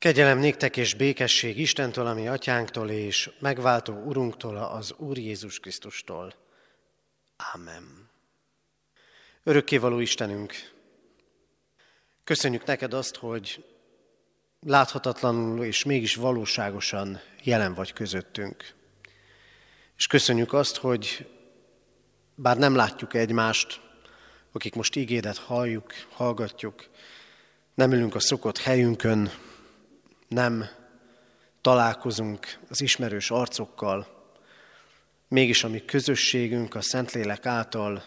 Kegyelem néktek és békesség Istentől, ami atyánktól és megváltó Urunktól, az Úr Jézus Krisztustól. Ámen. Örökkévaló Istenünk, köszönjük neked azt, hogy láthatatlanul és mégis valóságosan jelen vagy közöttünk. És köszönjük azt, hogy bár nem látjuk egymást, akik most ígédet halljuk, hallgatjuk, nem ülünk a szokott helyünkön, nem találkozunk az ismerős arcokkal, mégis a mi közösségünk a Szentlélek által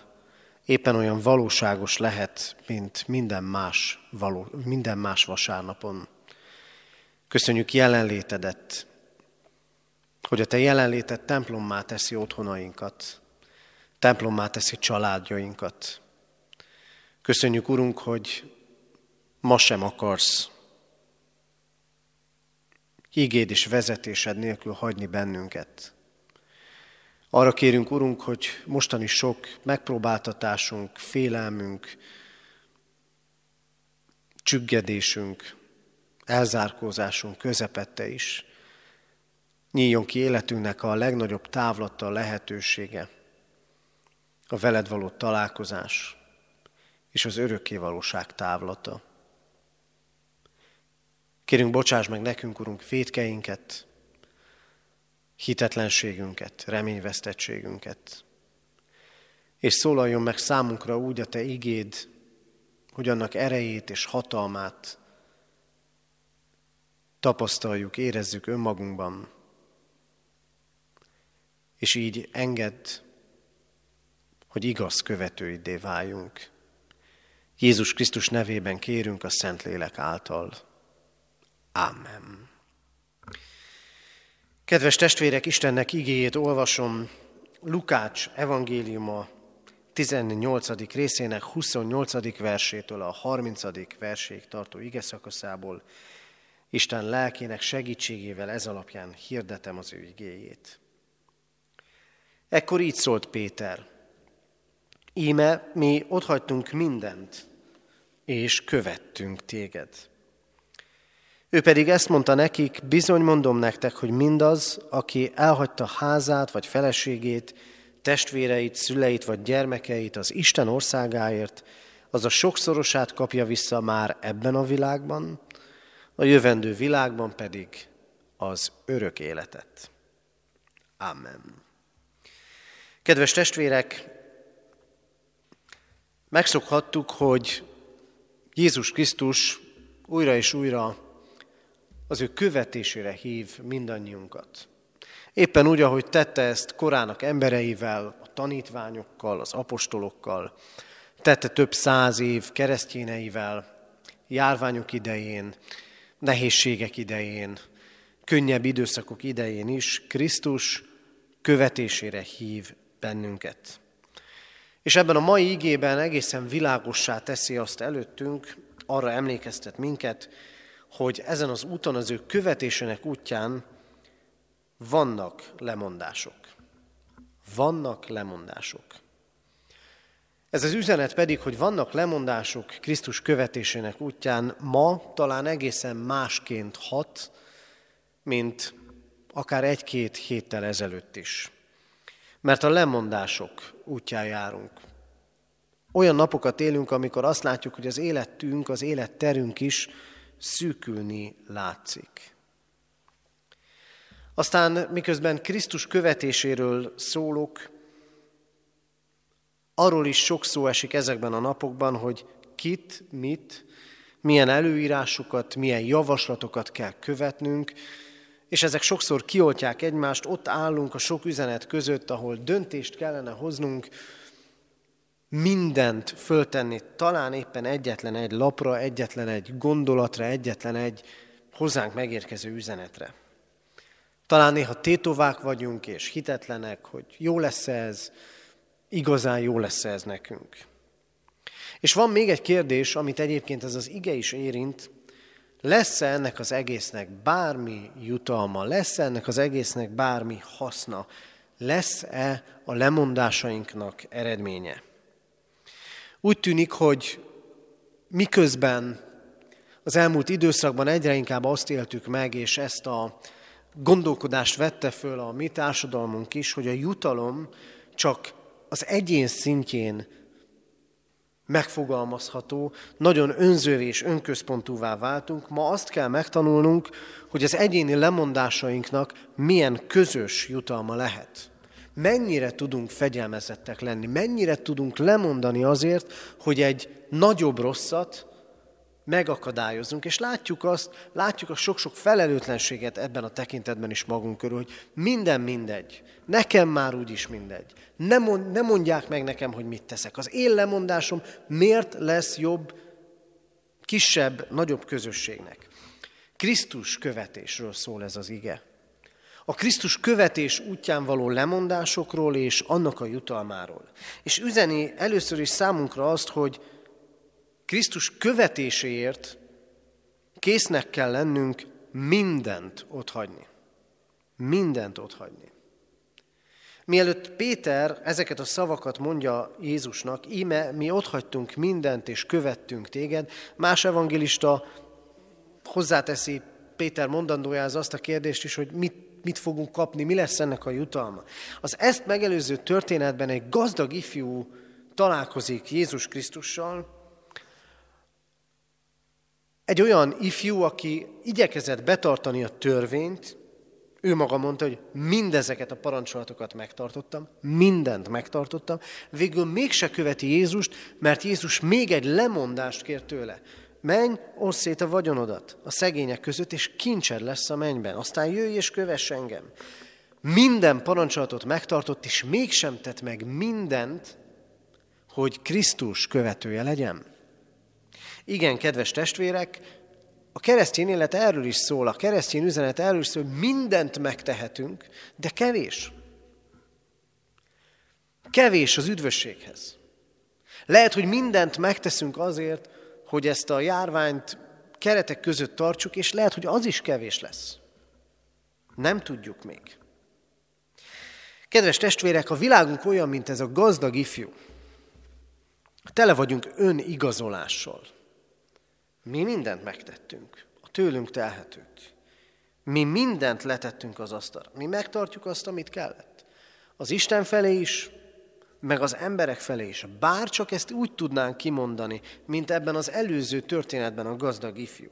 éppen olyan valóságos lehet, mint minden más, való, minden más vasárnapon. Köszönjük jelenlétedet, hogy a Te jelenléted templommá teszi otthonainkat, templommá teszi családjainkat. Köszönjük, Urunk, hogy ma sem akarsz ígéd és vezetésed nélkül hagyni bennünket. Arra kérünk, Urunk, hogy mostani sok megpróbáltatásunk, félelmünk, csüggedésünk, elzárkózásunk közepette is nyíljon ki életünknek a legnagyobb távlata, lehetősége, a veled való találkozás és az örökkévalóság távlata. Kérünk, bocsáss meg nekünk, Urunk, védkeinket, hitetlenségünket, reményvesztettségünket. És szólaljon meg számunkra úgy a Te igéd, hogy annak erejét és hatalmát tapasztaljuk, érezzük önmagunkban, és így engedd, hogy igaz követőidé váljunk. Jézus Krisztus nevében kérünk a Szentlélek által. Amen. Kedves testvérek, Istennek igéjét olvasom Lukács evangéliuma 18. részének 28. versétől a 30. verséig tartó ige szakaszából. Isten lelkének segítségével ez alapján hirdetem az ő igéjét. Ekkor így szólt Péter. Íme, mi otthagytunk mindent, és követtünk téged. Ő pedig ezt mondta nekik, bizony mondom nektek, hogy mindaz, aki elhagyta házát vagy feleségét, testvéreit, szüleit vagy gyermekeit az Isten országáért, az a sokszorosát kapja vissza már ebben a világban, a jövendő világban pedig az örök életet. Amen. Kedves testvérek, megszokhattuk, hogy Jézus Krisztus újra és újra az ő követésére hív mindannyiunkat. Éppen úgy, ahogy tette ezt korának embereivel, a tanítványokkal, az apostolokkal, tette több száz év keresztjéneivel, járványok idején, nehézségek idején, könnyebb időszakok idején is Krisztus követésére hív bennünket. És ebben a mai ígében egészen világossá teszi azt előttünk, arra emlékeztet minket, hogy ezen az úton, az ő követésének útján vannak lemondások. Vannak lemondások. Ez az üzenet pedig, hogy vannak lemondások Krisztus követésének útján, ma talán egészen másként hat, mint akár egy-két héttel ezelőtt is. Mert a lemondások útján járunk. Olyan napokat élünk, amikor azt látjuk, hogy az életünk, az életterünk is szűkülni látszik. Aztán miközben Krisztus követéséről szólok, arról is sok szó esik ezekben a napokban, hogy kit, mit, milyen előírásokat, milyen javaslatokat kell követnünk, és ezek sokszor kioltják egymást, ott állunk a sok üzenet között, ahol döntést kellene hoznunk, mindent föltenni, talán éppen egyetlen egy lapra, egyetlen egy gondolatra, egyetlen egy hozzánk megérkező üzenetre. Talán néha tétovák vagyunk és hitetlenek, hogy jó lesz ez, igazán jó lesz ez nekünk. És van még egy kérdés, amit egyébként ez az ige is érint, lesz-e ennek az egésznek bármi jutalma, lesz-e ennek az egésznek bármi haszna, lesz-e a lemondásainknak eredménye? Úgy tűnik, hogy miközben Az elmúlt időszakban egyre inkább azt éltük meg, és ezt a gondolkodást vette föl a mi társadalmunk is, hogy a jutalom csak az egyén szintjén megfogalmazható, nagyon önzővé és önközpontúvá váltunk. Ma azt kell megtanulnunk, hogy az egyéni lemondásainknak milyen közös jutalma lehet. Mennyire tudunk fegyelmezettek lenni, mennyire tudunk lemondani azért, hogy egy nagyobb rosszat megakadályozunk, és látjuk azt, látjuk a sok-sok felelőtlenséget ebben a tekintetben is magunk körül, hogy minden mindegy, nekem már úgyis mindegy. Nem, mond, nem mondják meg nekem, hogy mit teszek. Az én lemondásom miért lesz jobb, kisebb, nagyobb közösségnek. Krisztus követésről szól ez az ige. A Krisztus követés útján való lemondásokról és annak a jutalmáról. És üzeni először is számunkra azt, hogy Krisztus követéséért késznek kell lennünk mindent otthagyni. Mindent otthagyni. Mielőtt Péter ezeket a szavakat mondja Jézusnak, íme mi otthagytunk mindent és követtünk téged, más evangélista hozzáteszi Péter mondandójához azt a kérdést is, hogy mit, mit fogunk kapni, mi lesz ennek a jutalma. Az ezt megelőző történetben egy gazdag ifjú találkozik Jézus Krisztussal, egy olyan ifjú, aki igyekezett betartani a törvényt, ő maga mondta, hogy mindezeket a parancsolatokat megtartottam, mindent megtartottam, végül mégse követi Jézust, mert Jézus még egy lemondást kér tőle. Menj, oszd szét a vagyonodat a szegények között, és kincsed lesz a mennyben. Aztán jöjj és kövess engem. Minden parancsolatot megtartott, és mégsem tett meg mindent, hogy Krisztus követője legyen. Igen, kedves testvérek, a keresztény élet erről is szól, a keresztény üzenet erről is szól, hogy mindent megtehetünk, de kevés. Kevés az üdvösséghez. Lehet, hogy mindent megteszünk azért, hogy ezt a járványt keretek között tartsuk, és lehet, hogy az is kevés lesz. Nem tudjuk még. Kedves testvérek, a világunk olyan, mint ez a gazdag ifjú. Tele vagyunk önigazolással. Mi mindent megtettünk, a tőlünk telhetőt. Mi mindent letettünk az asztalra. Mi megtartjuk azt, amit kellett. Az Isten felé is, meg az emberek felé is. Bár csak ezt úgy tudnánk kimondani, mint ebben az előző történetben a gazdag ifjú.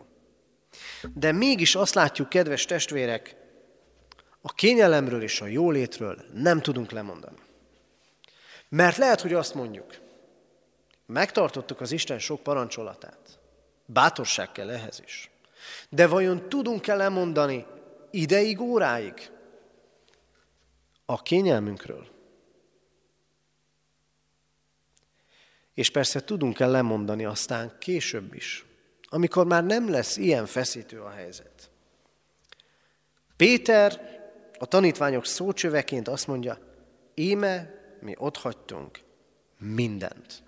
De mégis azt látjuk, kedves testvérek, a kényelemről és a jólétről nem tudunk lemondani. Mert lehet, hogy azt mondjuk, megtartottuk az Isten sok parancsolatát, Bátorság kell ehhez is. De vajon tudunk-e lemondani ideig, óráig a kényelmünkről? És persze tudunk-e lemondani aztán később is, amikor már nem lesz ilyen feszítő a helyzet. Péter a tanítványok szócsöveként azt mondja, íme mi otthagytunk mindent,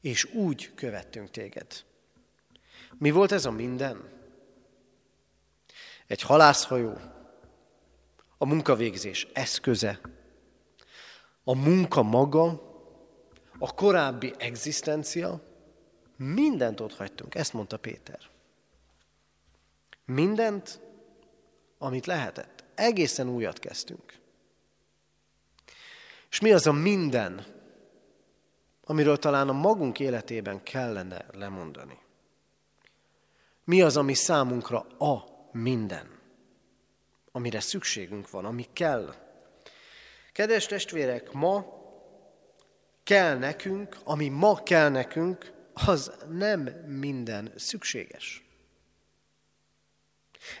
és úgy követtünk téged. Mi volt ez a minden? Egy halászhajó, a munkavégzés eszköze, a munka maga, a korábbi egzisztencia, mindent ott hagytunk, ezt mondta Péter. Mindent, amit lehetett. Egészen újat kezdtünk. És mi az a minden, amiről talán a magunk életében kellene lemondani? Mi az, ami számunkra a minden, amire szükségünk van, ami kell. Kedves testvérek, ma kell nekünk, ami ma kell nekünk, az nem minden szükséges.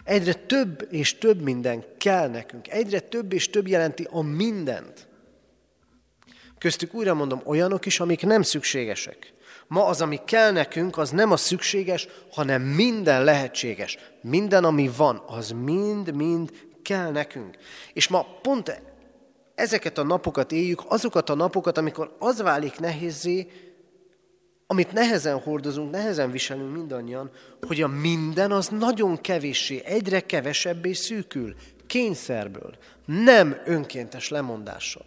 Egyre több és több minden kell nekünk. Egyre több és több jelenti a mindent. Köztük újra mondom, olyanok is, amik nem szükségesek. Ma az, ami kell nekünk, az nem a szükséges, hanem minden lehetséges. Minden, ami van, az mind-mind kell nekünk. És ma pont ezeket a napokat éljük, azokat a napokat, amikor az válik nehézé, amit nehezen hordozunk, nehezen viselünk mindannyian, hogy a minden az nagyon kevéssé, egyre kevesebbé szűkül, kényszerből, nem önkéntes lemondással.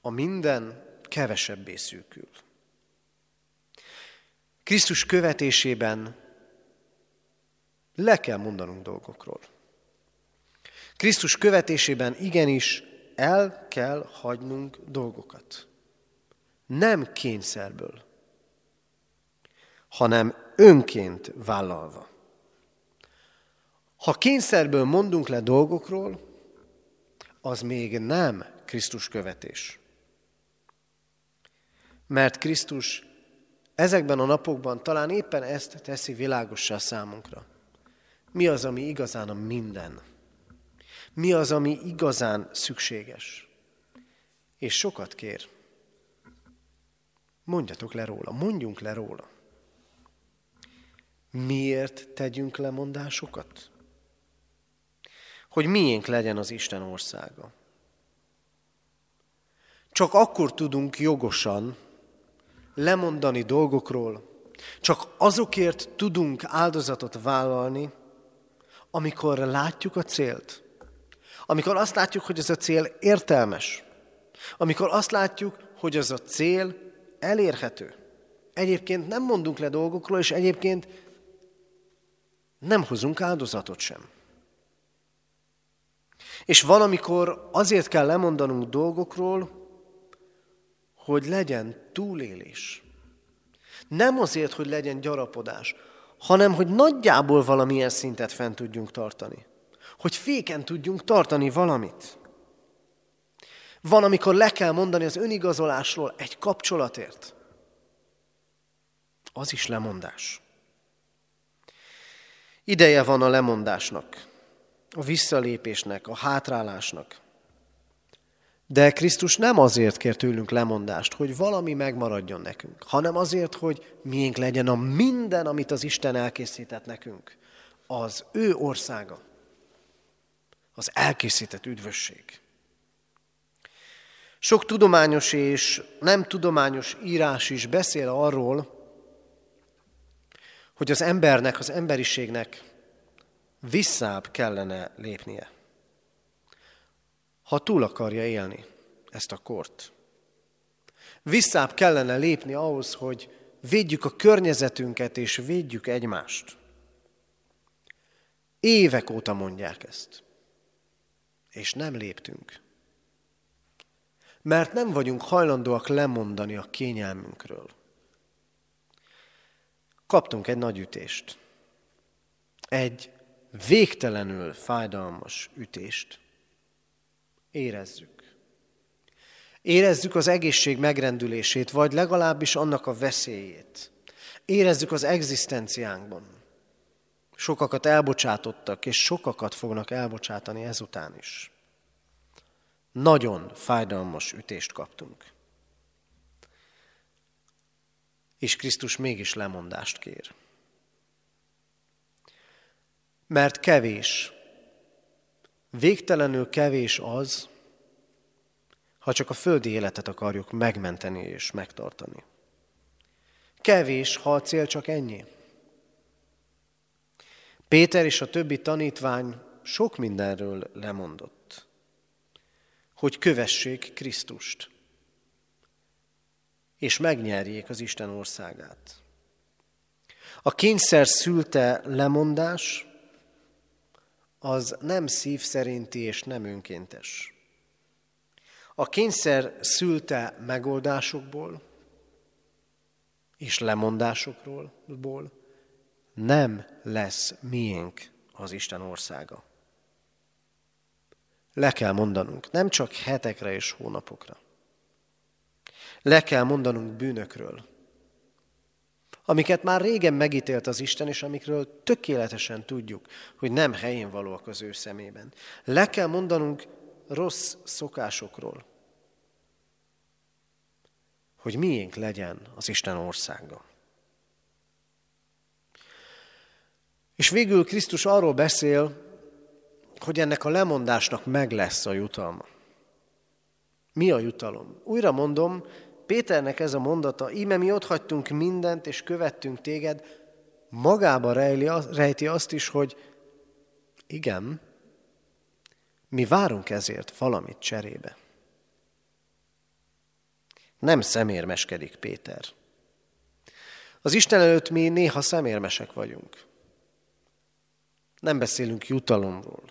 A minden kevesebbé szűkül. Krisztus követésében le kell mondanunk dolgokról. Krisztus követésében igenis el kell hagynunk dolgokat. Nem kényszerből, hanem önként vállalva. Ha kényszerből mondunk le dolgokról, az még nem Krisztus követés. Mert Krisztus ezekben a napokban talán éppen ezt teszi világossá számunkra. Mi az, ami igazán a minden? Mi az, ami igazán szükséges? És sokat kér. Mondjatok le róla, mondjunk le róla. Miért tegyünk lemondásokat? Hogy miénk legyen az Isten országa. Csak akkor tudunk jogosan lemondani dolgokról, csak azokért tudunk áldozatot vállalni, amikor látjuk a célt. Amikor azt látjuk, hogy ez a cél értelmes. Amikor azt látjuk, hogy az a cél elérhető. Egyébként nem mondunk le dolgokról, és egyébként nem hozunk áldozatot sem. És van, amikor azért kell lemondanunk dolgokról, hogy legyen túlélés. Nem azért, hogy legyen gyarapodás, hanem hogy nagyjából valamilyen szintet fent tudjunk tartani. Hogy féken tudjunk tartani valamit. Van, amikor le kell mondani az önigazolásról egy kapcsolatért. Az is lemondás. Ideje van a lemondásnak, a visszalépésnek, a hátrálásnak. De Krisztus nem azért kér tőlünk lemondást, hogy valami megmaradjon nekünk, hanem azért, hogy miénk legyen a minden, amit az Isten elkészített nekünk. Az ő országa. Az elkészített üdvösség. Sok tudományos és nem tudományos írás is beszél arról, hogy az embernek, az emberiségnek visszább kellene lépnie ha túl akarja élni ezt a kort. Visszább kellene lépni ahhoz, hogy védjük a környezetünket és védjük egymást. Évek óta mondják ezt. És nem léptünk. Mert nem vagyunk hajlandóak lemondani a kényelmünkről. Kaptunk egy nagy ütést. Egy végtelenül fájdalmas ütést. Érezzük. Érezzük az egészség megrendülését, vagy legalábbis annak a veszélyét. Érezzük az egzisztenciánkban. Sokakat elbocsátottak, és sokakat fognak elbocsátani ezután is. Nagyon fájdalmas ütést kaptunk. És Krisztus mégis lemondást kér. Mert kevés Végtelenül kevés az, ha csak a földi életet akarjuk megmenteni és megtartani. Kevés, ha a cél csak ennyi. Péter és a többi tanítvány sok mindenről lemondott, hogy kövessék Krisztust, és megnyerjék az Isten országát. A kényszer szülte lemondás az nem szív szerinti és nem önkéntes. A kényszer szülte megoldásokból és lemondásokról nem lesz miénk az Isten országa. Le kell mondanunk, nem csak hetekre és hónapokra. Le kell mondanunk bűnökről, amiket már régen megítélt az Isten, és amikről tökéletesen tudjuk, hogy nem helyén valóak az ő szemében. Le kell mondanunk rossz szokásokról, hogy miénk legyen az Isten országa. És végül Krisztus arról beszél, hogy ennek a lemondásnak meg lesz a jutalma. Mi a jutalom? Újra mondom, Péternek ez a mondata, íme mi hagytunk mindent, és követtünk téged, magába rejli, rejti azt is, hogy igen, mi várunk ezért valamit cserébe. Nem szemérmeskedik Péter. Az Isten előtt mi néha szemérmesek vagyunk. Nem beszélünk jutalomról.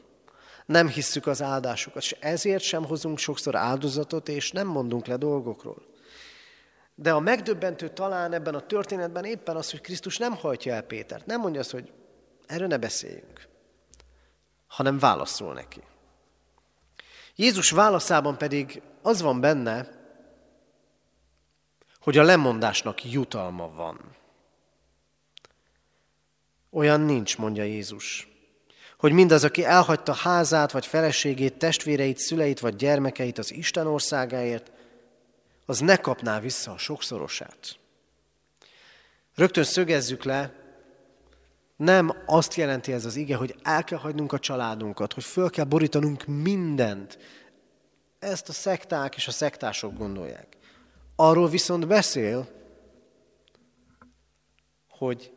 Nem hisszük az áldásukat, és ezért sem hozunk sokszor áldozatot, és nem mondunk le dolgokról. De a megdöbbentő talán ebben a történetben éppen az, hogy Krisztus nem hajtja el Pétert. Nem mondja azt, hogy erről ne beszéljünk, hanem válaszol neki. Jézus válaszában pedig az van benne, hogy a lemondásnak jutalma van. Olyan nincs, mondja Jézus, hogy mindaz, aki elhagyta házát, vagy feleségét, testvéreit, szüleit, vagy gyermekeit az Isten országáért, az ne kapná vissza a sokszorosát. Rögtön szögezzük le, nem azt jelenti ez az ige, hogy el kell hagynunk a családunkat, hogy föl kell borítanunk mindent. Ezt a szekták és a szektások gondolják. Arról viszont beszél, hogy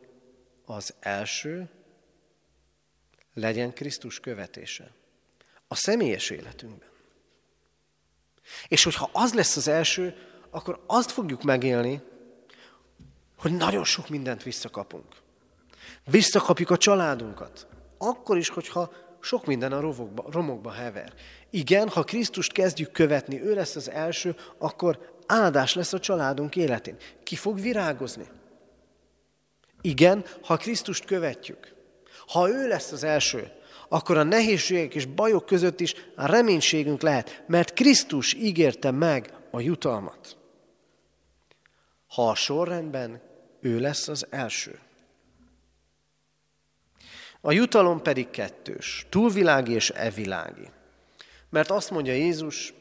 az első legyen Krisztus követése. A személyes életünkben. És hogyha az lesz az első, akkor azt fogjuk megélni, hogy nagyon sok mindent visszakapunk. Visszakapjuk a családunkat. Akkor is, hogyha sok minden a rovokba, romokba hever. Igen, ha Krisztust kezdjük követni, ő lesz az első, akkor áldás lesz a családunk életén. Ki fog virágozni? Igen, ha Krisztust követjük, ha ő lesz az első, akkor a nehézségek és bajok között is a reménységünk lehet, mert Krisztus ígérte meg a jutalmat. Ha a sorrendben ő lesz az első. A jutalom pedig kettős, túlvilági és evilági. Mert azt mondja Jézus,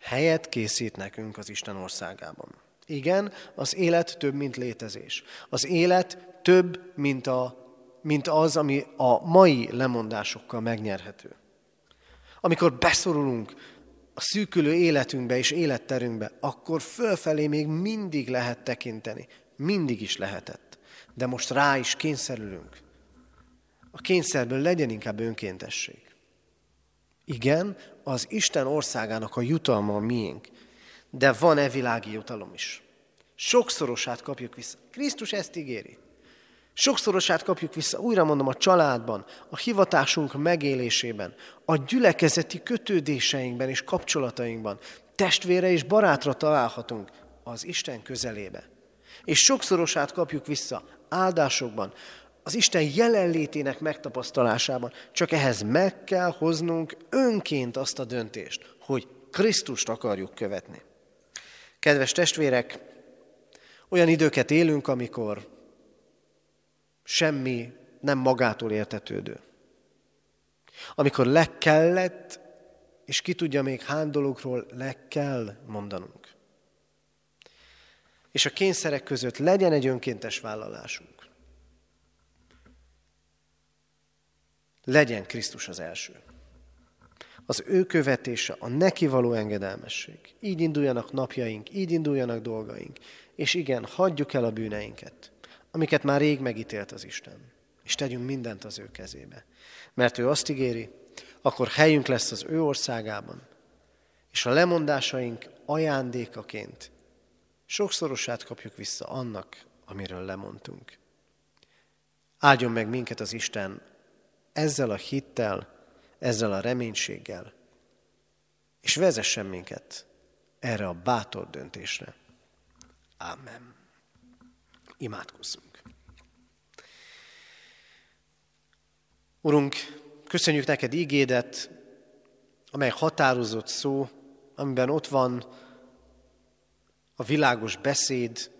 helyet készít nekünk az Isten országában. Igen, az élet több, mint létezés. Az élet több, mint, a, mint az, ami a mai lemondásokkal megnyerhető. Amikor beszorulunk a szűkülő életünkbe és életterünkbe, akkor fölfelé még mindig lehet tekinteni. Mindig is lehetett. De most rá is kényszerülünk. A kényszerből legyen inkább önkéntesség. Igen, az Isten országának a jutalma a miénk, de van-e világi jutalom is. Sokszorosát kapjuk vissza. Krisztus ezt ígéri. Sokszorosát kapjuk vissza, újra mondom, a családban, a hivatásunk megélésében, a gyülekezeti kötődéseinkben és kapcsolatainkban. Testvére és barátra találhatunk az Isten közelébe. És sokszorosát kapjuk vissza áldásokban, az Isten jelenlétének megtapasztalásában. Csak ehhez meg kell hoznunk önként azt a döntést, hogy Krisztust akarjuk követni. Kedves testvérek, olyan időket élünk, amikor semmi nem magától értetődő. Amikor le kellett, és ki tudja még hány dologról le kell mondanunk. És a kényszerek között legyen egy önkéntes vállalásunk. legyen Krisztus az első. Az ő követése, a neki való engedelmesség. Így induljanak napjaink, így induljanak dolgaink. És igen, hagyjuk el a bűneinket, amiket már rég megítélt az Isten. És tegyünk mindent az ő kezébe. Mert ő azt ígéri, akkor helyünk lesz az ő országában, és a lemondásaink ajándékaként sokszorosát kapjuk vissza annak, amiről lemondtunk. Áldjon meg minket az Isten ezzel a hittel, ezzel a reménységgel, és vezessen minket erre a bátor döntésre. Amen. Imádkozzunk. Urunk, köszönjük neked ígédet, amely határozott szó, amiben ott van a világos beszéd,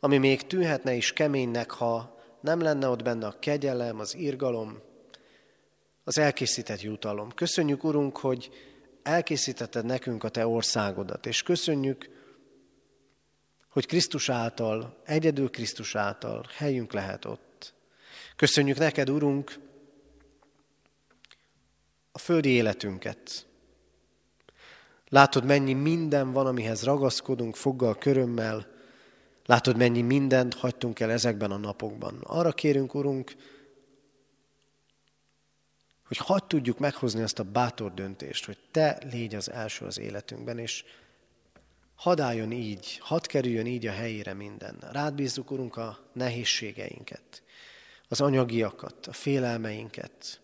ami még tűnhetne is keménynek, ha nem lenne ott benne a kegyelem, az irgalom, az elkészített jutalom. Köszönjük, Urunk, hogy elkészítetted nekünk a Te országodat, és köszönjük, hogy Krisztus által, egyedül Krisztus által helyünk lehet ott. Köszönjük neked, Urunk, a földi életünket. Látod, mennyi minden van, amihez ragaszkodunk foggal, körömmel. Látod, mennyi mindent hagytunk el ezekben a napokban. Arra kérünk, Urunk, hogy hadd tudjuk meghozni azt a bátor döntést, hogy Te légy az első az életünkben, és Hadd álljon így, hadd kerüljön így a helyére minden. Rád bízzuk, Urunk, a nehézségeinket, az anyagiakat, a félelmeinket.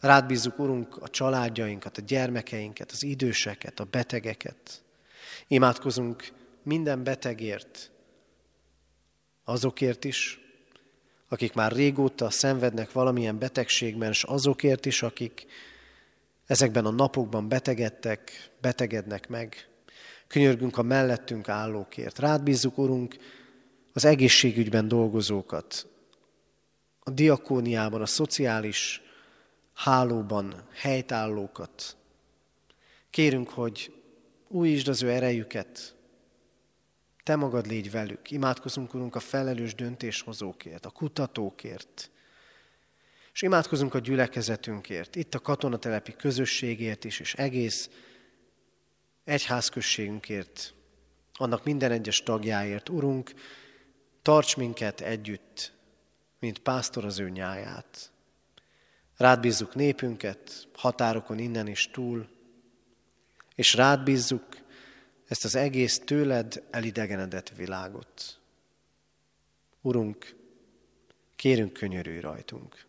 Rád bízzuk, Urunk, a családjainkat, a gyermekeinket, az időseket, a betegeket. Imádkozunk minden betegért, azokért is, akik már régóta szenvednek valamilyen betegségben, és azokért is, akik ezekben a napokban betegedtek, betegednek meg. Könyörgünk a mellettünk állókért. Rád bízzuk, Urunk, az egészségügyben dolgozókat, a diakóniában, a szociális hálóban helytállókat. Kérünk, hogy újítsd az ő erejüket, te magad légy velük. Imádkozunk, Urunk, a felelős döntéshozókért, a kutatókért, és imádkozunk a gyülekezetünkért, itt a katonatelepi közösségért is, és egész egyházközségünkért, annak minden egyes tagjáért. Urunk, tarts minket együtt, mint pásztor az ő nyáját. Rád bízzuk népünket, határokon innen is túl, és rád bízzuk ezt az egész tőled elidegenedett világot. Urunk, kérünk könyörülj rajtunk.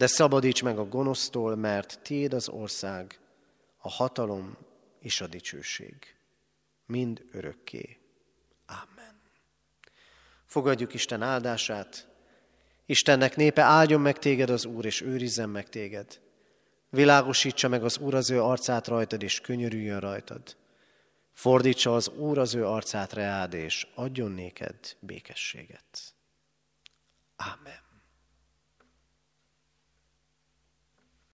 de szabadíts meg a gonosztól, mert tiéd az ország, a hatalom és a dicsőség. Mind örökké. Amen. Fogadjuk Isten áldását. Istennek népe áldjon meg téged az Úr, és őrizzen meg téged. Világosítsa meg az Úr az ő arcát rajtad, és könyörüljön rajtad. Fordítsa az Úr az ő arcát reád, és adjon néked békességet. Amen.